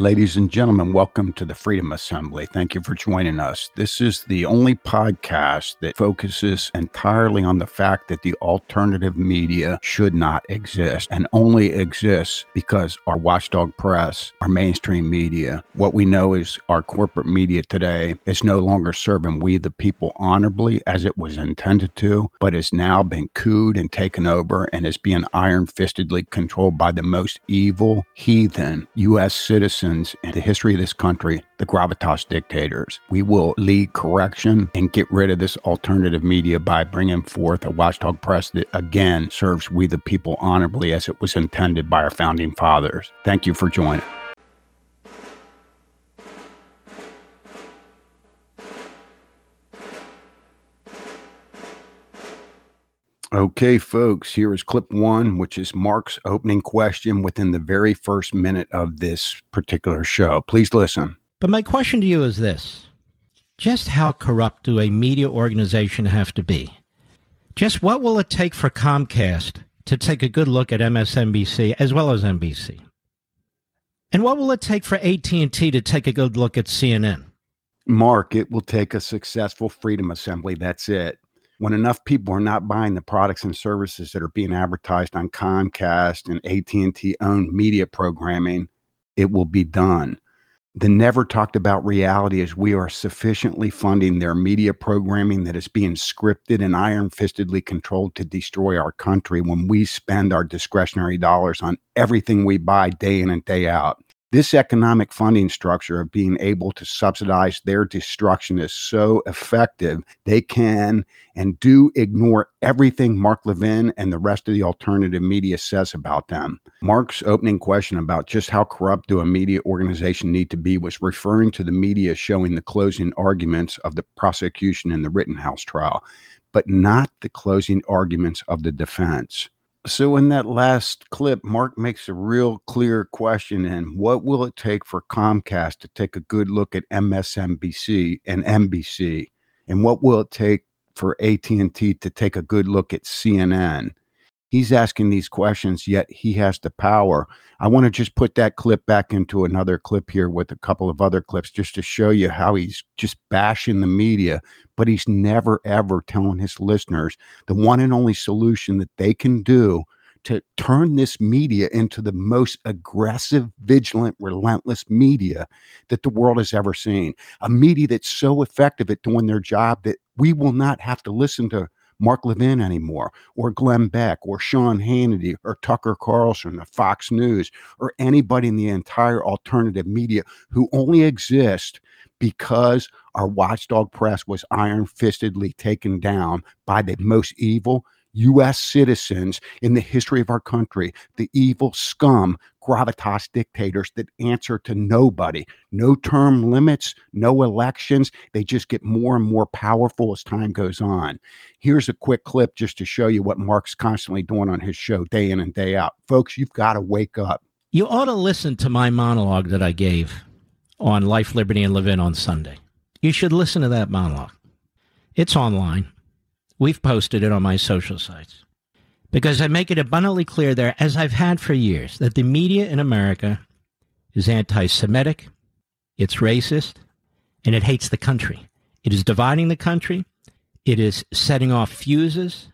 Ladies and gentlemen, welcome to the Freedom Assembly. Thank you for joining us. This is the only podcast that focuses entirely on the fact that the alternative media should not exist and only exists because our watchdog press, our mainstream media, what we know is our corporate media today is no longer serving we the people honorably as it was intended to, but has now been cooed and taken over and is being iron fistedly controlled by the most evil, heathen U.S. citizens in the history of this country, the gravitas dictators. We will lead correction and get rid of this alternative media by bringing forth a watchdog press that again serves we the people honorably as it was intended by our founding fathers. Thank you for joining. Okay, folks, here is clip one, which is Mark's opening question within the very first minute of this particular show. Please listen. But my question to you is this Just how corrupt do a media organization have to be? Just what will it take for Comcast to take a good look at MSNBC as well as NBC? And what will it take for AT&T to take a good look at CNN? Mark, it will take a successful freedom assembly. That's it when enough people are not buying the products and services that are being advertised on Comcast and AT&T owned media programming, it will be done. The never talked about reality is we are sufficiently funding their media programming that is being scripted and iron fistedly controlled to destroy our country when we spend our discretionary dollars on everything we buy day in and day out. This economic funding structure of being able to subsidize their destruction is so effective, they can and do ignore everything Mark Levin and the rest of the alternative media says about them. Mark's opening question about just how corrupt do a media organization need to be was referring to the media showing the closing arguments of the prosecution in the Rittenhouse trial, but not the closing arguments of the defense. So in that last clip, Mark makes a real clear question and what will it take for Comcast to take a good look at MSNBC and NBC? And what will it take for AT&T to take a good look at CNN? He's asking these questions, yet he has the power. I want to just put that clip back into another clip here with a couple of other clips just to show you how he's just bashing the media, but he's never, ever telling his listeners the one and only solution that they can do to turn this media into the most aggressive, vigilant, relentless media that the world has ever seen. A media that's so effective at doing their job that we will not have to listen to Mark Levin anymore, or Glenn Beck, or Sean Hannity, or Tucker Carlson, or Fox News, or anybody in the entire alternative media who only exist because our watchdog press was iron fistedly taken down by the most evil U.S. citizens in the history of our country, the evil scum, gravitas dictators that answer to nobody. No term limits, no elections. They just get more and more powerful as time goes on. Here's a quick clip just to show you what Mark's constantly doing on his show day in and day out. Folks, you've got to wake up. You ought to listen to my monologue that I gave on Life, Liberty, and Levin on Sunday. You should listen to that monologue. It's online. We've posted it on my social sites because I make it abundantly clear there, as I've had for years, that the media in America is anti Semitic, it's racist, and it hates the country. It is dividing the country, it is setting off fuses,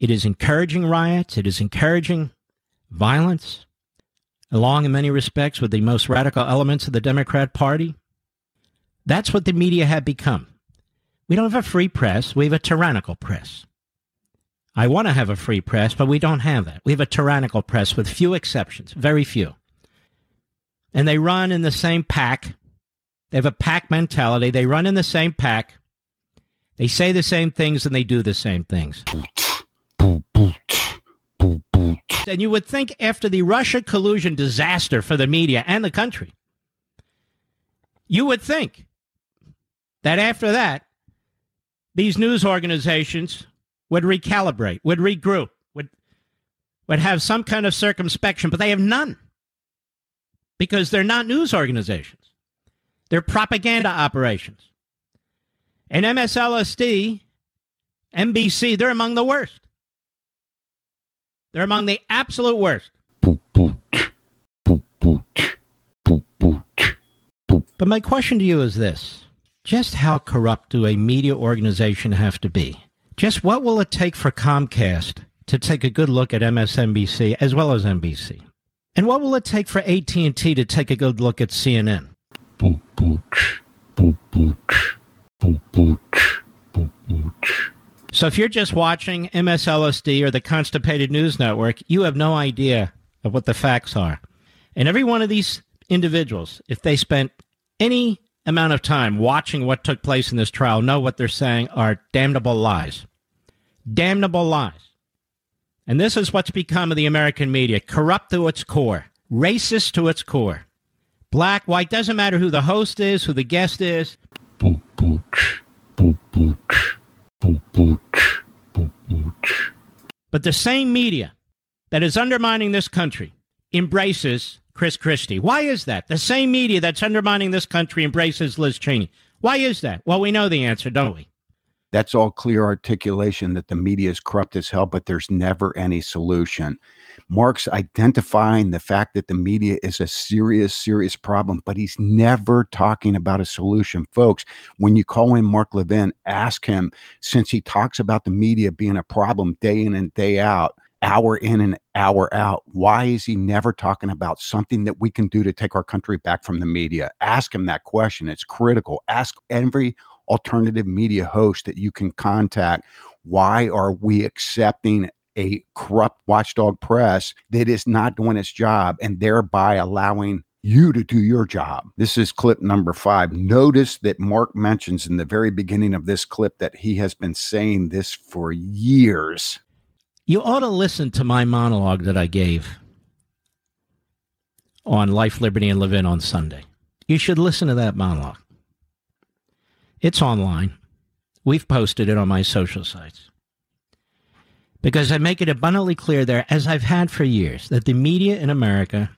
it is encouraging riots, it is encouraging violence, along in many respects with the most radical elements of the Democrat Party. That's what the media have become. We don't have a free press, we have a tyrannical press. I want to have a free press, but we don't have that. We have a tyrannical press with few exceptions, very few. And they run in the same pack. They have a pack mentality. They run in the same pack. They say the same things and they do the same things. And you would think after the Russia collusion disaster for the media and the country, you would think that after that, these news organizations would recalibrate, would regroup, would, would have some kind of circumspection, but they have none because they're not news organizations. They're propaganda operations. And MSLSD, NBC, they're among the worst. They're among the absolute worst. But my question to you is this just how corrupt do a media organization have to be? Just what will it take for Comcast to take a good look at MSNBC as well as NBC? And what will it take for AT&T to take a good look at CNN? So if you're just watching MSLSD or the Constipated News Network, you have no idea of what the facts are. And every one of these individuals, if they spent any amount of time watching what took place in this trial, know what they're saying are damnable lies. Damnable lies. And this is what's become of the American media corrupt to its core, racist to its core. Black, white, doesn't matter who the host is, who the guest is. But the same media that is undermining this country embraces Chris Christie. Why is that? The same media that's undermining this country embraces Liz Cheney. Why is that? Well, we know the answer, don't we? That's all clear articulation that the media is corrupt as hell, but there's never any solution. Mark's identifying the fact that the media is a serious, serious problem, but he's never talking about a solution. Folks, when you call in Mark Levin, ask him, since he talks about the media being a problem day in and day out, hour in and hour out. Why is he never talking about something that we can do to take our country back from the media? Ask him that question. It's critical. Ask every alternative media host that you can contact. Why are we accepting a corrupt watchdog press that is not doing its job and thereby allowing you to do your job. This is clip number five. Notice that Mark mentions in the very beginning of this clip that he has been saying this for years. You ought to listen to my monologue that I gave on Life, Liberty, and Levin on Sunday. You should listen to that monologue. It's online. We've posted it on my social sites. Because I make it abundantly clear there, as I've had for years, that the media in America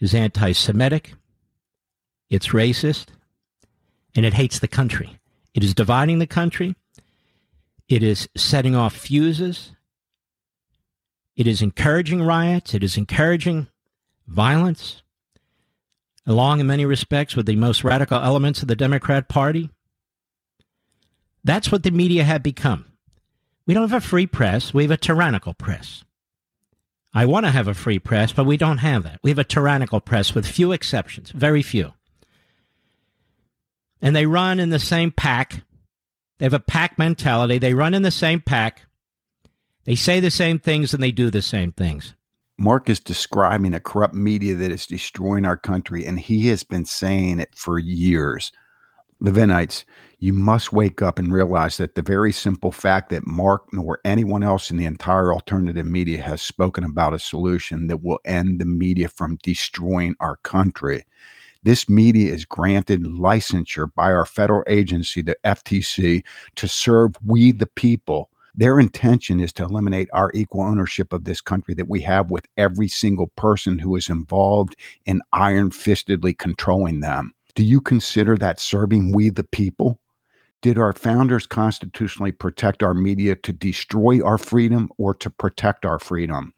is anti Semitic, it's racist, and it hates the country. It is dividing the country, it is setting off fuses. It is encouraging riots. It is encouraging violence, along in many respects with the most radical elements of the Democrat Party. That's what the media have become. We don't have a free press, we have a tyrannical press. I want to have a free press, but we don't have that. We have a tyrannical press with few exceptions, very few. And they run in the same pack they have a pack mentality. They run in the same pack. They say the same things and they do the same things. Mark is describing a corrupt media that is destroying our country, and he has been saying it for years. Levinites, you must wake up and realize that the very simple fact that Mark nor anyone else in the entire alternative media has spoken about a solution that will end the media from destroying our country this media is granted licensure by our federal agency, the FTC, to serve we the people. Their intention is to eliminate our equal ownership of this country that we have with every single person who is involved in iron fistedly controlling them. Do you consider that serving we the people? Did our founders constitutionally protect our media to destroy our freedom or to protect our freedom?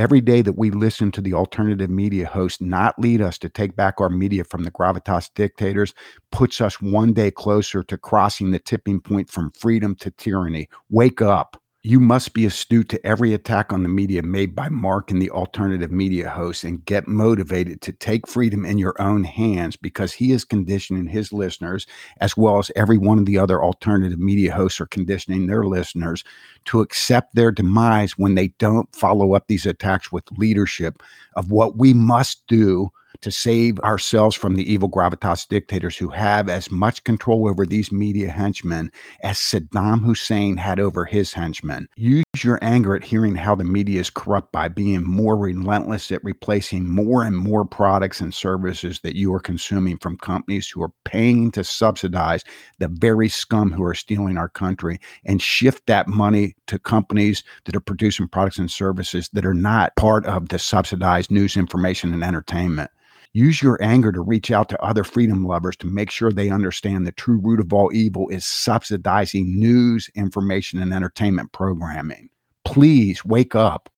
Every day that we listen to the alternative media host not lead us to take back our media from the gravitas dictators puts us one day closer to crossing the tipping point from freedom to tyranny. Wake up. You must be astute to every attack on the media made by Mark and the alternative media hosts and get motivated to take freedom in your own hands because he is conditioning his listeners, as well as every one of the other alternative media hosts are conditioning their listeners to accept their demise when they don't follow up these attacks with leadership of what we must do to save ourselves from the evil gravitas dictators who have as much control over these media henchmen as Saddam Hussein had over his henchmen. Use your anger at hearing how the media is corrupt by being more relentless at replacing more and more products and services that you are consuming from companies who are paying to subsidize the very scum who are stealing our country and shift that money to companies that are producing products and services that are not part of the subsidized news information and entertainment. Use your anger to reach out to other freedom lovers to make sure they understand the true root of all evil is subsidizing news, information, and entertainment programming. Please wake up.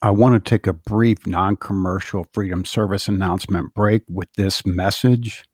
I want to take a brief non commercial Freedom Service announcement break with this message.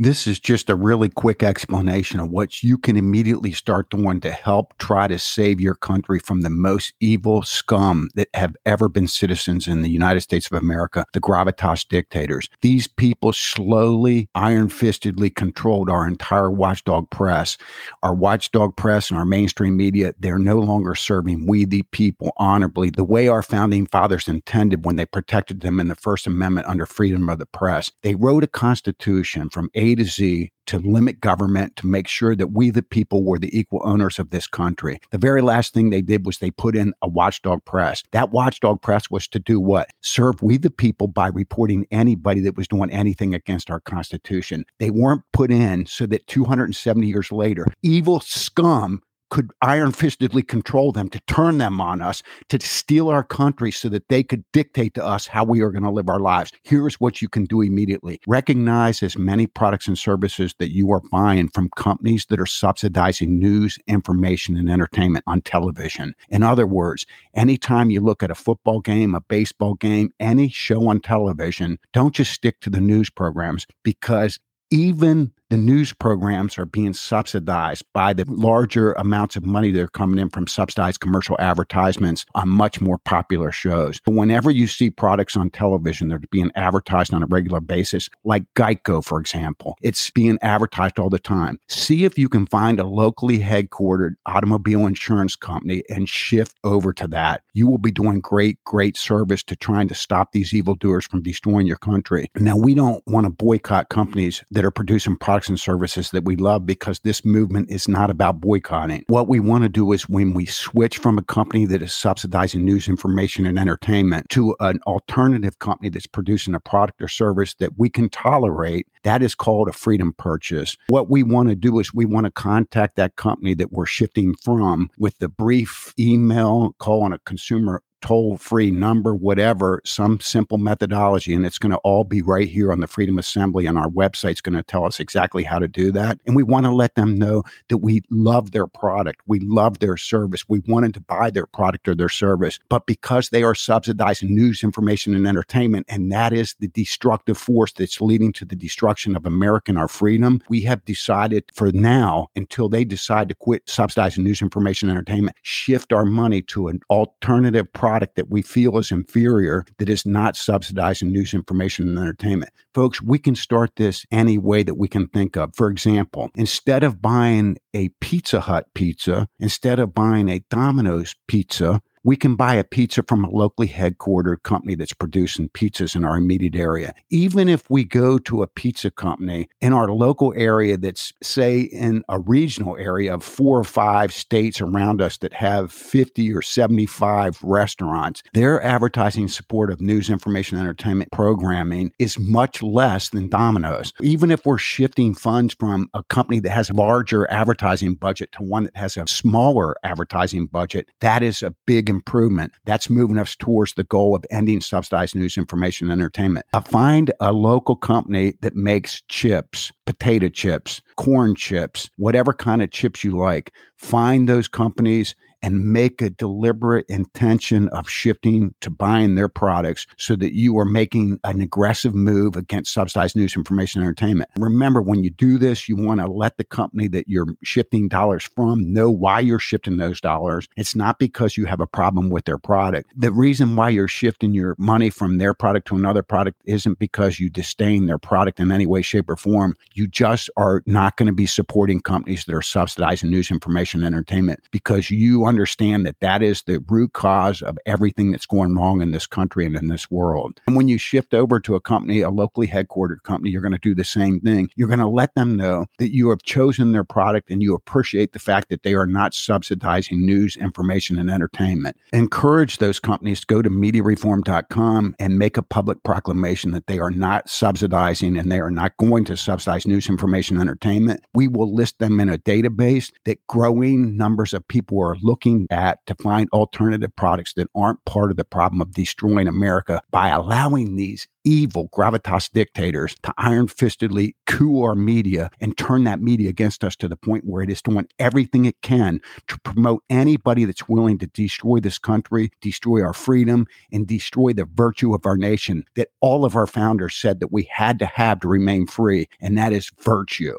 This is just a really quick explanation of what you can immediately start doing to help try to save your country from the most evil scum that have ever been citizens in the United States of America, the gravitas dictators. These people slowly, iron fistedly controlled our entire watchdog press. Our watchdog press and our mainstream media, they're no longer serving we, the people, honorably the way our founding fathers intended when they protected them in the First Amendment under freedom of the press. They wrote a constitution from a to Z to limit government, to make sure that we, the people, were the equal owners of this country. The very last thing they did was they put in a watchdog press. That watchdog press was to do what? Serve we, the people, by reporting anybody that was doing anything against our Constitution. They weren't put in so that 270 years later, evil scum could iron fistedly control them, to turn them on us, to steal our country so that they could dictate to us how we are going to live our lives. Here's what you can do immediately recognize as many products and services that you are buying from companies that are subsidizing news, information, and entertainment on television. In other words, anytime you look at a football game, a baseball game, any show on television, don't just stick to the news programs because even the news programs are being subsidized by the larger amounts of money that are coming in from subsidized commercial advertisements on much more popular shows. Whenever you see products on television that are being advertised on a regular basis, like Geico, for example, it's being advertised all the time. See if you can find a locally headquartered automobile insurance company and shift over to that. You will be doing great, great service to trying to stop these evildoers from destroying your country. Now, we don't want to boycott companies that are producing products products and services that we love because this movement is not about boycotting. What we want to do is when we switch from a company that is subsidizing news, information, and entertainment to an alternative company that's producing a product or service that we can tolerate, that is called a freedom purchase. What we want to do is we want to contact that company that we're shifting from with the brief email call on a consumer toll free number, whatever, some simple methodology. And it's going to all be right here on the Freedom Assembly and our website's going to tell us exactly how to do that. And we want to let them know that we love their product. We love their service. We wanted to buy their product or their service. But because they are subsidizing news, information, and entertainment, and that is the destructive force that's leading to the destruction of America and our freedom, we have decided for now, until they decide to quit subsidizing news, information, and entertainment, shift our money to an alternative product product that we feel is inferior that is not subsidizing news, information, and entertainment. Folks, we can start this any way that we can think of. For example, instead of buying a Pizza Hut pizza, instead of buying a Domino's pizza, we can buy a pizza from a locally headquartered company that's producing pizzas in our immediate area. Even if we go to a pizza company in our local area that's, say, in a regional area of four or five states around us that have 50 or 75 restaurants, their advertising support of news, information, entertainment programming is much less than Domino's. Even if we're shifting funds from a company that has a larger advertising budget to one that has a smaller advertising budget, that is a big improvement. That's moving us towards the goal of ending subsidized news, information, and entertainment. Uh, find a local company that makes chips, potato chips, corn chips, whatever kind of chips you like. Find those companies and make a deliberate intention of shifting to buying their products so that you are making an aggressive move against subsidized news, information, and entertainment. Remember, when you do this, you want to let the company that you're shifting dollars from know why you're shifting those dollars. It's not because you have a problem with their product. The reason why you're shifting your money from their product to another product isn't because you disdain their product in any way, shape, or form. You just are not going to be supporting companies that are subsidizing news, information, and entertainment because you understand that that is the root cause of everything that's going wrong in this country and in this world. And when you shift over to a company, a locally headquartered company, you're going to do the same thing. You're going to let them know that you have chosen their product and you appreciate the fact that they are not subsidizing news, information, and entertainment. Encourage those companies to go to mediareform.com and make a public proclamation that they are not subsidizing and they are not going to subsidize news, information, entertainment. We will list them in a database that growing numbers of people are looking looking at to find alternative products that aren't part of the problem of destroying America by allowing these evil gravitas dictators to iron fistedly coup our media and turn that media against us to the point where it is doing everything it can to promote anybody that's willing to destroy this country, destroy our freedom, and destroy the virtue of our nation that all of our founders said that we had to have to remain free, and that is virtue.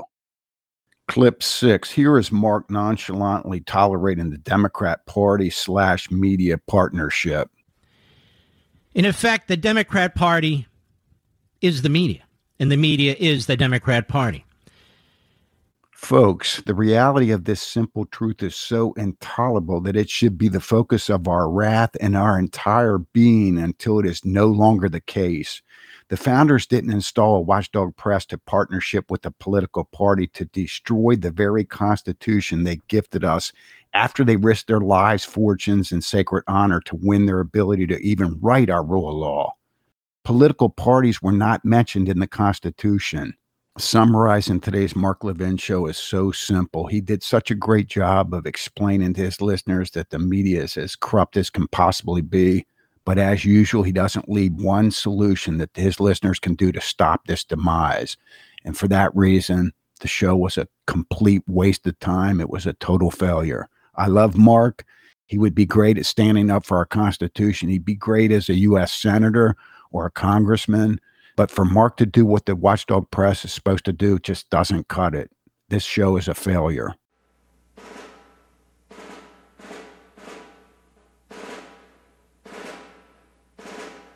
Clip six. Here is Mark nonchalantly tolerating the Democrat Party slash media partnership. In effect, the Democrat Party is the media, and the media is the Democrat Party. Folks, the reality of this simple truth is so intolerable that it should be the focus of our wrath and our entire being until it is no longer the case. The founders didn't install a watchdog press to partnership with a political party to destroy the very Constitution they gifted us after they risked their lives, fortunes, and sacred honor to win their ability to even write our rule of law. Political parties were not mentioned in the Constitution summarizing today's Mark Levin show is so simple. He did such a great job of explaining to his listeners that the media is as corrupt as can possibly be. But as usual, he doesn't leave one solution that his listeners can do to stop this demise. And for that reason, the show was a complete waste of time. It was a total failure. I love Mark. He would be great at standing up for our Constitution. He'd be great as a U.S. Senator or a congressman but for Mark to do what the Watchdog Press is supposed to do just doesn't cut it. This show is a failure.